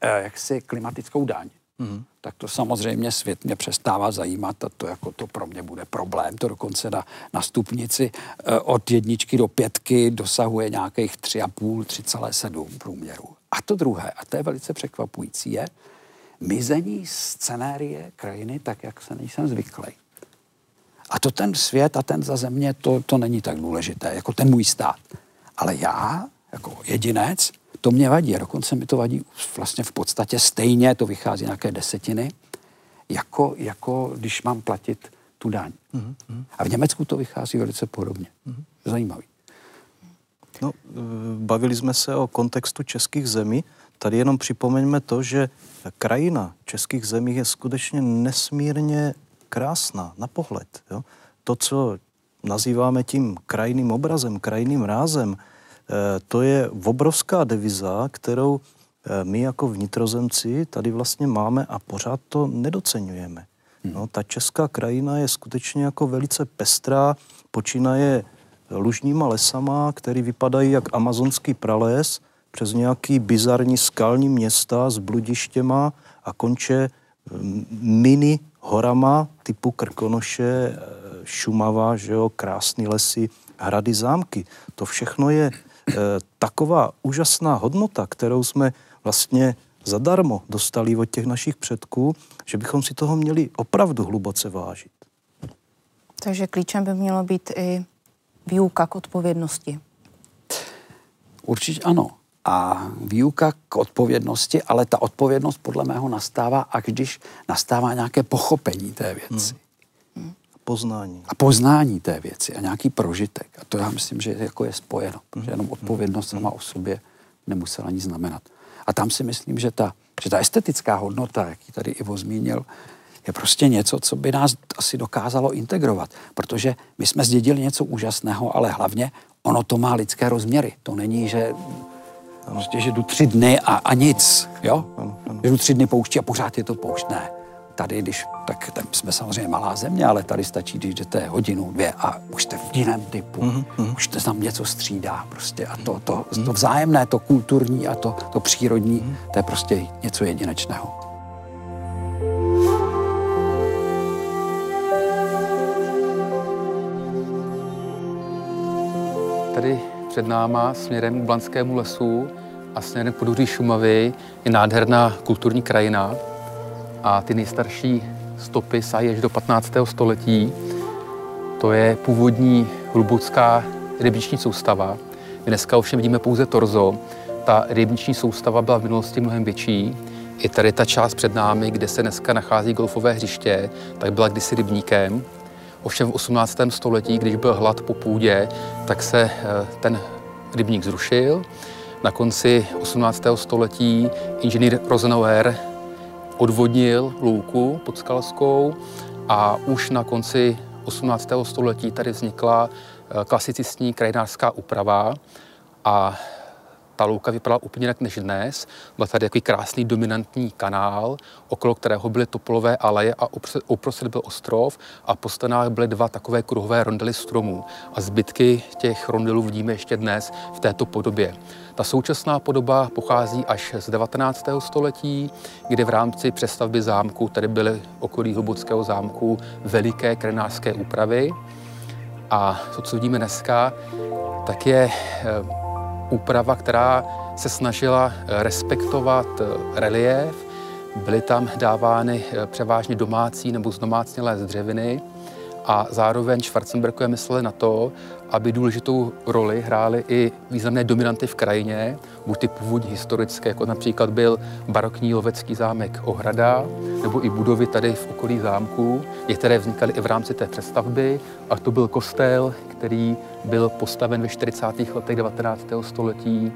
eh, jaksi klimatickou daň, mm. tak to samozřejmě svět mě přestává zajímat a to jako to pro mě bude problém. To dokonce na, na stupnici eh, od jedničky do pětky dosahuje nějakých 3,5, 3,7 průměru. A to druhé, a to je velice překvapující, je mizení scenérie krajiny tak, jak se nejsem zvyklý. A to ten svět a ten za země, to, to není tak důležité, jako ten můj stát. Ale já, jako jedinec, to mě vadí. A dokonce mi to vadí vlastně v podstatě stejně, to vychází nějaké desetiny, jako, jako když mám platit tu daň. Mm-hmm. A v Německu to vychází velice podobně. Mm-hmm. Zajímavý. No, bavili jsme se o kontextu českých zemí. Tady jenom připomeňme to, že krajina českých zemí je skutečně nesmírně krásná na pohled. Jo? To, co nazýváme tím krajným obrazem, krajným rázem, eh, to je obrovská deviza, kterou eh, my jako vnitrozemci tady vlastně máme a pořád to nedocenujeme. Hmm. No, ta česká krajina je skutečně jako velice pestrá, počínaje lužníma lesama, které vypadají jak amazonský prales, přes nějaký bizarní skalní města s bludištěma a konče mm, mini horama typu Krkonoše, eh, Šumava, že jo, krásný lesy, hrady, zámky. To všechno je e, taková úžasná hodnota, kterou jsme vlastně zadarmo dostali od těch našich předků, že bychom si toho měli opravdu hluboce vážit. Takže klíčem by mělo být i výuka k odpovědnosti. Určitě ano a výuka k odpovědnosti, ale ta odpovědnost podle mého nastává, a když nastává nějaké pochopení té věci. Hmm. Hmm. Poznání. A poznání té věci a nějaký prožitek. A to já myslím, že jako je spojeno, hmm. protože jenom odpovědnost hmm. sama o sobě nemusela nic znamenat. A tam si myslím, že ta, že ta estetická hodnota, jak ji tady Ivo zmínil, je prostě něco, co by nás asi dokázalo integrovat. Protože my jsme zdědili něco úžasného, ale hlavně ono to má lidské rozměry. To není, že Prostě, že jdu tři dny a, a nic, jo? Ano, ano. Jdu tři dny pouští a pořád je to poušť. Ne. Tady, když, tak tam jsme samozřejmě malá země, ale tady stačí, když jdete hodinu, dvě a už jste v jiném typu. Mm-hmm. Už to tam něco střídá prostě. A to, to, mm-hmm. to vzájemné, to kulturní a to, to přírodní, mm-hmm. to je prostě něco jedinečného. Tady před náma směrem k Blanskému lesu a směrem k podůří Šumavy je nádherná kulturní krajina a ty nejstarší stopy sahají až do 15. století. To je původní hlubucká rybniční soustava. My dneska ovšem vidíme pouze torzo. Ta rybniční soustava byla v minulosti mnohem větší. I tady ta část před námi, kde se dneska nachází golfové hřiště, tak byla kdysi rybníkem. Ovšem v 18. století, když byl hlad po půdě, tak se eh, ten rybník zrušil. Na konci 18. století inženýr Rosenauer odvodnil louku pod Skalskou a už na konci 18. století tady vznikla eh, klasicistní krajinářská úprava a ta louka vypadala úplně jinak než dnes. Byl tady takový krásný dominantní kanál, okolo kterého byly topolové aleje a uprostřed byl ostrov a po stanách byly dva takové kruhové rondely stromů. A zbytky těch rondelů vidíme ještě dnes v této podobě. Ta současná podoba pochází až z 19. století, kdy v rámci přestavby zámku tady byly okolí Hlubockého zámku veliké krenářské úpravy. A to, co vidíme dneska, tak je eh, úprava, která se snažila eh, respektovat eh, relief. Byly tam dávány eh, převážně domácí nebo zdomácnělé z dřeviny a zároveň Schwarzenbergové mysleli na to, aby důležitou roli hrály i významné dominanty v krajině, buď ty původní historické, jako například byl barokní lovecký zámek Ohrada, nebo i budovy tady v okolí zámku, některé vznikaly i v rámci té přestavby, a to byl kostel, který byl postaven ve 40. letech 19. století.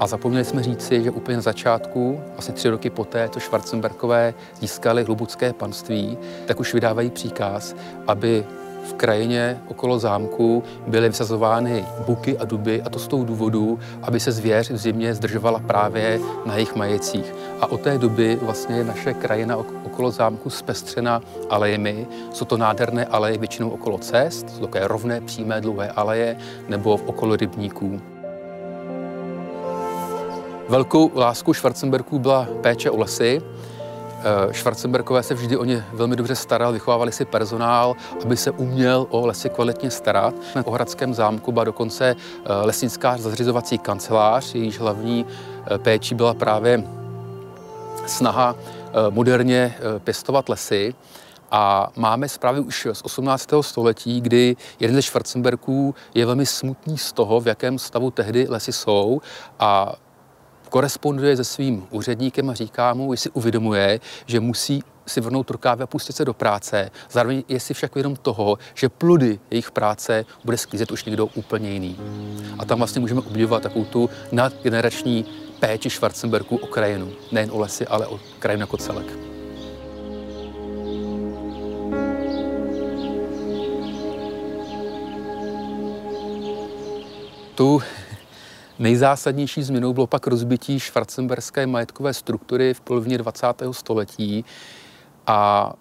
A zapomněli jsme říci, že úplně na začátku, asi tři roky poté, co Schwarzenbergové získali hlubucké panství, tak už vydávají příkaz, aby v krajině okolo zámku byly vysazovány buky a duby a to z toho důvodu, aby se zvěř v zimě zdržovala právě na jejich majecích. A od té doby vlastně je naše krajina okolo zámku zpestřena alejemi. Jsou to nádherné aleje většinou okolo cest, jsou takové rovné, přímé, dlouhé aleje nebo v okolo rybníků. Velkou láskou Schwarzenbergů byla péče o lesy. Eh, Schwarzenbergové se vždy o ně velmi dobře staral, vychovávali si personál, aby se uměl o lesy kvalitně starat. Na Ohradském zámku byla dokonce eh, lesnická zařizovací kancelář, jejíž hlavní eh, péčí byla právě snaha moderně pěstovat lesy. A máme zprávy už z 18. století, kdy jeden ze Schwarzenbergů je velmi smutný z toho, v jakém stavu tehdy lesy jsou a koresponduje se svým úředníkem a říká mu, jestli uvědomuje, že musí si vrnout rukávy a pustit se do práce. Zároveň je si však vědom toho, že plody jejich práce bude sklízet už někdo úplně jiný. A tam vlastně můžeme obdivovat takovou tu nadgenerační péči Schwarzenberku o krajinu. Nejen o lesy, ale o krajinu jako celek. Tu Nejzásadnější změnou bylo pak rozbití švarcemberské majetkové struktury v polovině 20. století a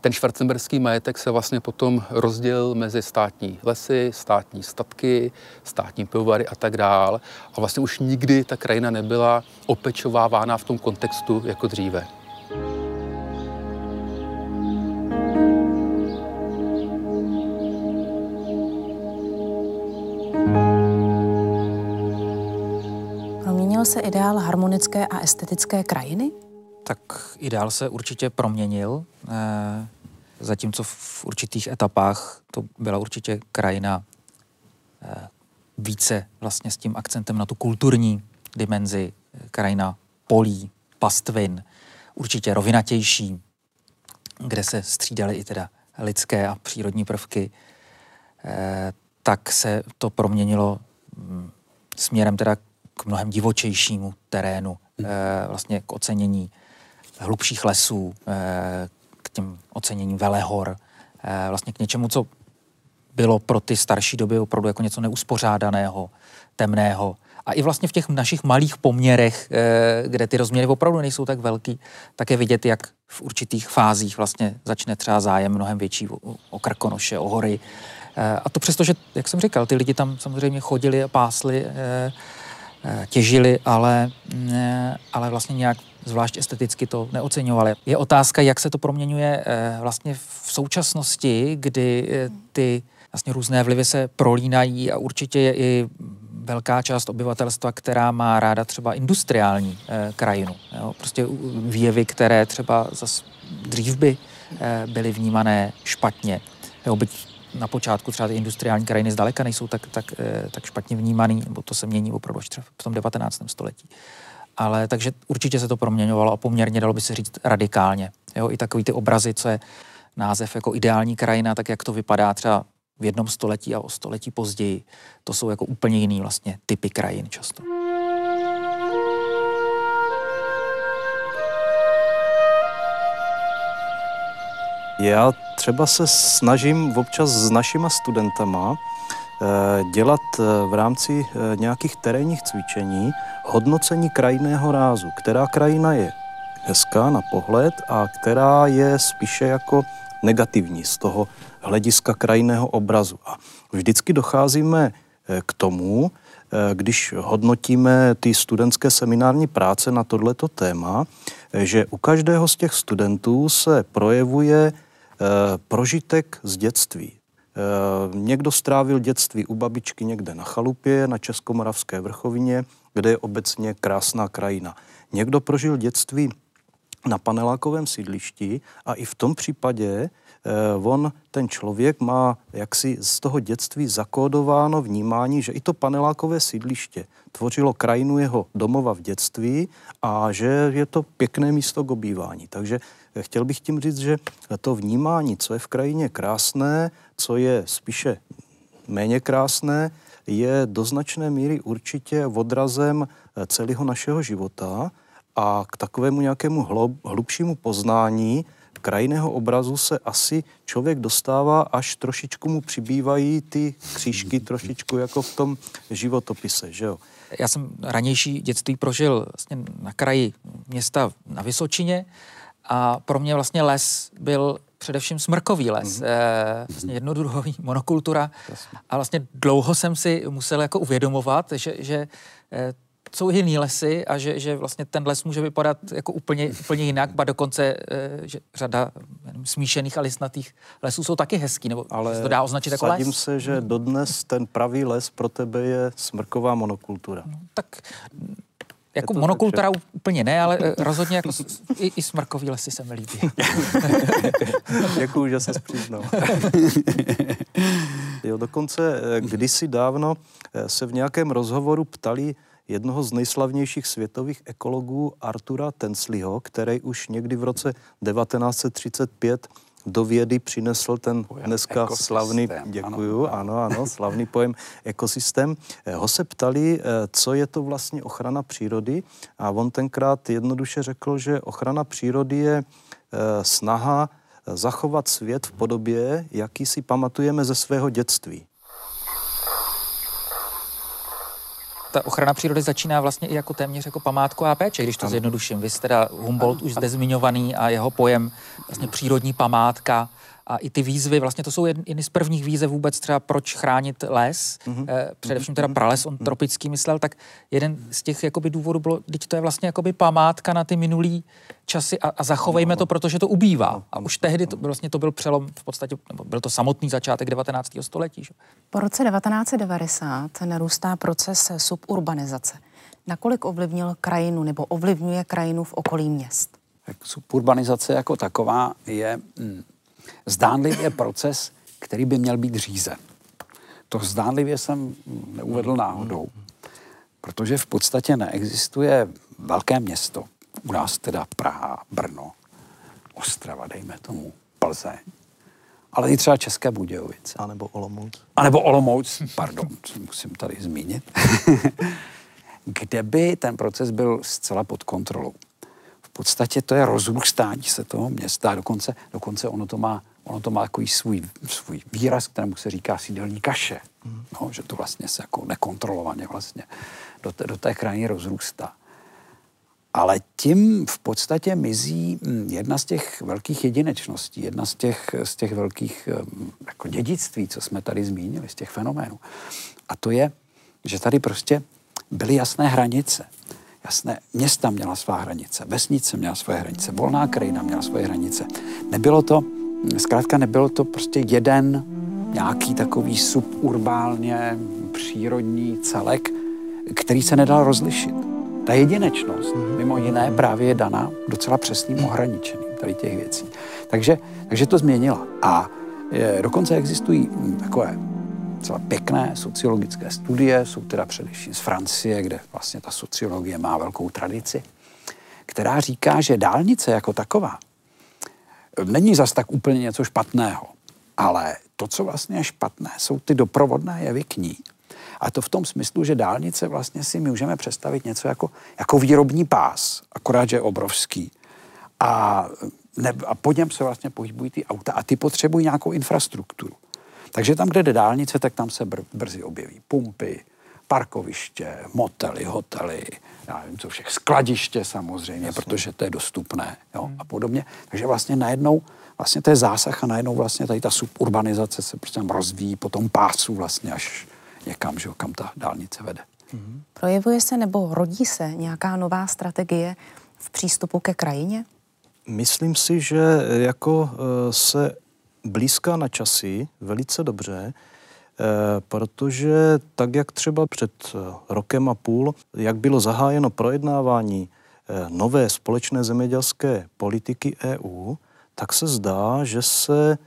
ten švarcemberský majetek se vlastně potom rozdělil mezi státní lesy, státní statky, státní pivovary a tak dál. A vlastně už nikdy ta krajina nebyla opečovávána v tom kontextu jako dříve. Se ideál harmonické a estetické krajiny? Tak ideál se určitě proměnil. Eh, zatímco v určitých etapách to byla určitě krajina eh, více vlastně s tím akcentem na tu kulturní dimenzi, eh, krajina polí, pastvin, určitě rovinatější, kde se střídaly i teda lidské a přírodní prvky, tak se to proměnilo mm, směrem teda k mnohem divočejšímu terénu, hmm. eh, vlastně k ocenění hlubších lesů, eh, k těm oceněním velehor, eh, vlastně k něčemu, co bylo pro ty starší doby opravdu jako něco neuspořádaného, temného. A i vlastně v těch našich malých poměrech, kde ty rozměry opravdu nejsou tak velký, tak je vidět, jak v určitých fázích vlastně začne třeba zájem mnohem větší o, krkonoše, o hory. A to přesto, že, jak jsem říkal, ty lidi tam samozřejmě chodili a pásli těžili, ale, ale vlastně nějak zvlášť esteticky to neoceňovali. Je otázka, jak se to proměňuje eh, vlastně v současnosti, kdy eh, ty vlastně různé vlivy se prolínají a určitě je i velká část obyvatelstva, která má ráda třeba industriální eh, krajinu. Jo? Prostě výjevy, které třeba zas dřív by eh, byly vnímané špatně. Jo, byť na počátku třeba ty industriální krajiny zdaleka nejsou tak, tak, eh, tak špatně vnímaný, nebo to se mění opravdu až v tom 19. století. Ale takže určitě se to proměňovalo a poměrně dalo by se říct radikálně. Jo, I takový ty obrazy, co je název jako ideální krajina, tak jak to vypadá třeba v jednom století a o století později, to jsou jako úplně jiný vlastně typy krajin často. Já třeba se snažím občas s našima studentama eh, dělat eh, v rámci eh, nějakých terénních cvičení hodnocení krajinného rázu. Která krajina je hezká na pohled a která je spíše jako negativní z toho hlediska krajinného obrazu. A vždycky docházíme k tomu, když hodnotíme ty studentské seminární práce na tohleto téma, že u každého z těch studentů se projevuje prožitek z dětství. Eh, někdo strávil dětství u babičky někde na chalupě, na Českomoravské vrchovině, kde je obecně krásná krajina. Někdo prožil dětství na panelákovém sídlišti a i v tom případě eh, on, ten člověk, má jaksi z toho dětství zakódováno vnímání, že i to panelákové sídliště tvořilo krajinu jeho domova v dětství a že je to pěkné místo k obývání. Takže chtěl bych tím říct, že to vnímání, co je v krajině krásné, co je spíše méně krásné, je do značné míry určitě odrazem celého našeho života a k takovému nějakému hlubšímu poznání krajného obrazu se asi člověk dostává, až trošičku mu přibývají ty křížky trošičku jako v tom životopise, že jo. Já jsem ranější dětství prožil vlastně na kraji města na Vysočině a pro mě vlastně les byl především smrkový les, mm-hmm. vlastně jednodruhový [laughs] monokultura. Jasně. A vlastně dlouho jsem si musel jako uvědomovat, že, že e, jsou jiný lesy a že, že vlastně ten les může vypadat jako úplně, úplně jinak, ba dokonce že řada nevím, smíšených a listnatých lesů jsou taky hezký, nebo Ale se to dá označit jako les? se, že dodnes ten pravý les pro tebe je smrková monokultura. No, tak jako monokultura tak, úplně ne, ale eh, rozhodně jako i, i smrkový lesy se mi líbí. [laughs] Děkuju, že se přiznal. [laughs] jo, dokonce eh, kdysi dávno eh, se v nějakém rozhovoru ptali jednoho z nejslavnějších světových ekologů Artura Tensliho, který už někdy v roce 1935 do vědy přinesl ten pojem dneska ekosystém. slavný, děkuju, ano, ano, ano slavný pojem ekosystém. Ho se ptali, eh, co je to vlastně ochrana přírody a on tenkrát jednoduše řekl, že ochrana přírody je eh, snaha zachovat svět v podobě, jaký si pamatujeme ze svého dětství. Ta ochrana přírody začíná vlastně i jako téměř jako památková péče, když to zjednoduším. Vy jste teda Humboldt už zde zmiňovaný a jeho pojem vlastně přírodní památka a i ty výzvy, vlastně to jsou jedny z prvních výzev vůbec třeba proč chránit les, mm-hmm. eh, především teda prales, on mm-hmm. tropický myslel, tak jeden z těch jakoby důvodů bylo, teď to je vlastně jakoby památka na ty minulý časy a, a zachovejme no, to, protože to ubývá. A už tehdy to, vlastně to byl přelom v podstatě, nebo byl to samotný začátek 19. století. Že? Po roce 1990 narůstá proces suburbanizace. Nakolik ovlivnil krajinu nebo ovlivňuje krajinu v okolí měst? Tak suburbanizace jako taková je hm, zdánlivě proces, který by měl být řízen. To zdánlivě jsem neuvedl náhodou, protože v podstatě neexistuje velké město, u nás teda Praha, Brno, Ostrava, dejme tomu, Plzeň, ale i třeba České Budějovice. A nebo Olomouc. A nebo Olomouc, pardon, musím tady zmínit, [laughs] kde by ten proces byl zcela pod kontrolou podstatě to je rozrůstání se toho města. Dokonce, dokonce ono to má, ono to má takový svůj, svůj výraz, kterému se říká sídelní kaše. No, že to vlastně se jako nekontrolovaně vlastně do té, do té krajiny rozrůstá. Ale tím v podstatě mizí hm, jedna z těch velkých jedinečností, jedna z těch, z těch velkých hm, jako dědictví, co jsme tady zmínili, z těch fenoménů. A to je, že tady prostě byly jasné hranice. Jasné, města měla svá hranice, vesnice měla svoje hranice, volná krajina měla svoje hranice. Nebylo to, zkrátka nebylo to prostě jeden nějaký takový suburbálně přírodní celek, který se nedal rozlišit. Ta jedinečnost, mimo jiné, právě je daná docela přesným ohraničením tady těch věcí. Takže, takže to změnila. A je, dokonce existují takové docela pěkné sociologické studie, jsou teda především z Francie, kde vlastně ta sociologie má velkou tradici, která říká, že dálnice jako taková není zas tak úplně něco špatného, ale to, co vlastně je špatné, jsou ty doprovodné jevy k ní. A to v tom smyslu, že dálnice vlastně si můžeme představit něco jako, jako výrobní pás, akorát, že je obrovský. A, ne, a po něm se vlastně pohybují ty auta a ty potřebují nějakou infrastrukturu. Takže tam, kde jde dálnice, tak tam se br- brzy objeví pumpy, parkoviště, motely, hotely, já nevím co všech, skladiště samozřejmě, Jasně. protože to je dostupné jo, hmm. a podobně. Takže vlastně najednou vlastně to je zásah a najednou vlastně tady ta suburbanizace se prostě rozvíjí po tom pásu vlastně až někam, že, kam ta dálnice vede. Hmm. Projevuje se nebo rodí se nějaká nová strategie v přístupu ke krajině? Myslím si, že jako eh, se blízká na časy velice dobře, eh, protože tak, jak třeba před eh, rokem a půl, jak bylo zahájeno projednávání eh, nové společné zemědělské politiky EU, tak se zdá, že se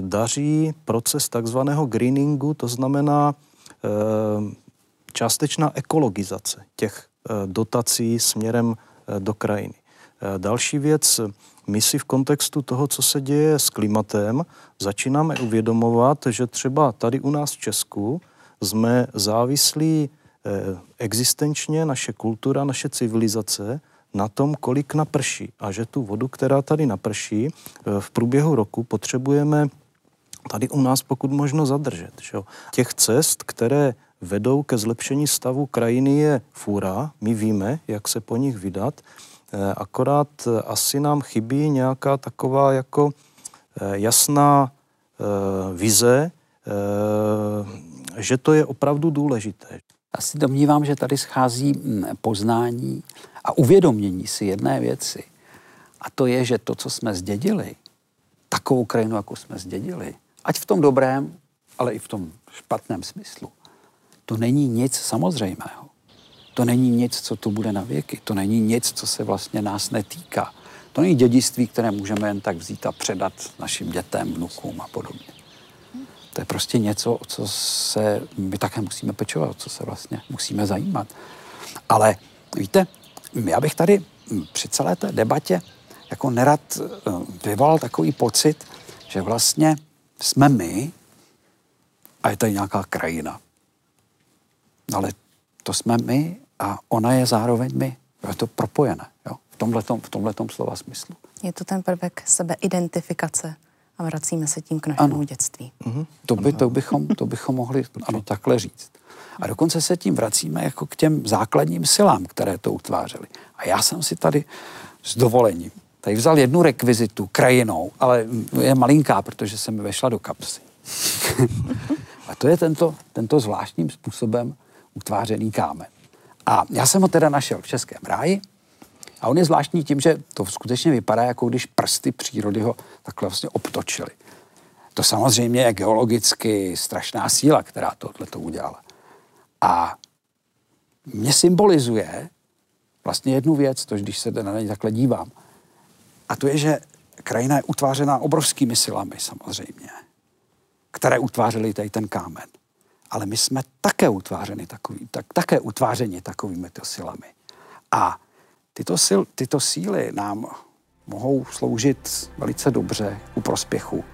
daří proces takzvaného greeningu, to znamená částečná ekologizace těch dotací směrem do krajiny. Další věc, my si v kontextu toho, co se děje s klimatem, začínáme uvědomovat, že třeba tady u nás v Česku jsme závislí eh, existenčně, naše kultura, naše civilizace, na tom, kolik naprší. A že tu vodu, která tady naprší, eh, v průběhu roku potřebujeme tady u nás pokud možno zadržet. Že? Těch cest, které vedou ke zlepšení stavu krajiny je fůra, my víme, jak se po nich vydat, akorát eh, asi nám chybí nějaká taková jako eh, jasná vize, že to je opravdu důležité. Já si domnívám, že tady schází mm, poznání a uvědomění si jedné věci. A to je, že to, co jsme zdědili, takovou krajinu, jako jsme zdědili, ať v tom dobrém, ale i v tom špatném smyslu, to není nic samozřejmého. To není nic, co tu bude na věky. To není nic, co se vlastně nás netýká. To není dědictví, které můžeme jen tak vzít a předat našim dětem, vnukům a podobně. To je prostě něco, o co se my také musíme pečovat, co se vlastně musíme zajímat. Ale víte, já bych tady při celé té debatě jako nerad eh, vyvolal takový pocit, že vlastně jsme my a je tady nějaká krajina. Ale to jsme my a ona je zároveň my. Je to propojené jo? v tomhletom, v tomhletom slova smyslu. Je to ten prvek sebeidentifikace a vracíme se tím k našemu ano. dětství. Mm-hmm. To, by, to, bychom, to bychom mohli ano, takhle říct. A dokonce se tím vracíme jako k těm základním silám, které to utvářely. A já jsem si tady s dovolením tady vzal jednu rekvizitu krajinou, ale je malinká, protože se mi vešla do kapsy. [laughs] a to je tento, tento zvláštním způsobem utvářený kámen. A já jsem ho teda našel v Českém ráji a on je zvláštní tím, že to skutečně vypadá, jako když prsty přírody ho takhle vlastně obtočily. To samozřejmě je geologicky strašná síla, která tohle to udělala. A mě symbolizuje vlastně jednu věc, to když se na něj takhle dívám. A to je, že krajina je utvářená obrovskými silami samozřejmě, které utvářely tady ten kámen. Ale my jsme také utvářeni takový, tak, také utvářeni takovými to silami. A tyto, sil, tyto síly nám mohou sloužit velice dobře u prospěchu.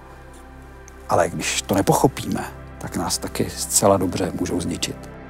Ale když to nepochopíme, tak nás taky zcela dobře můžou zničit.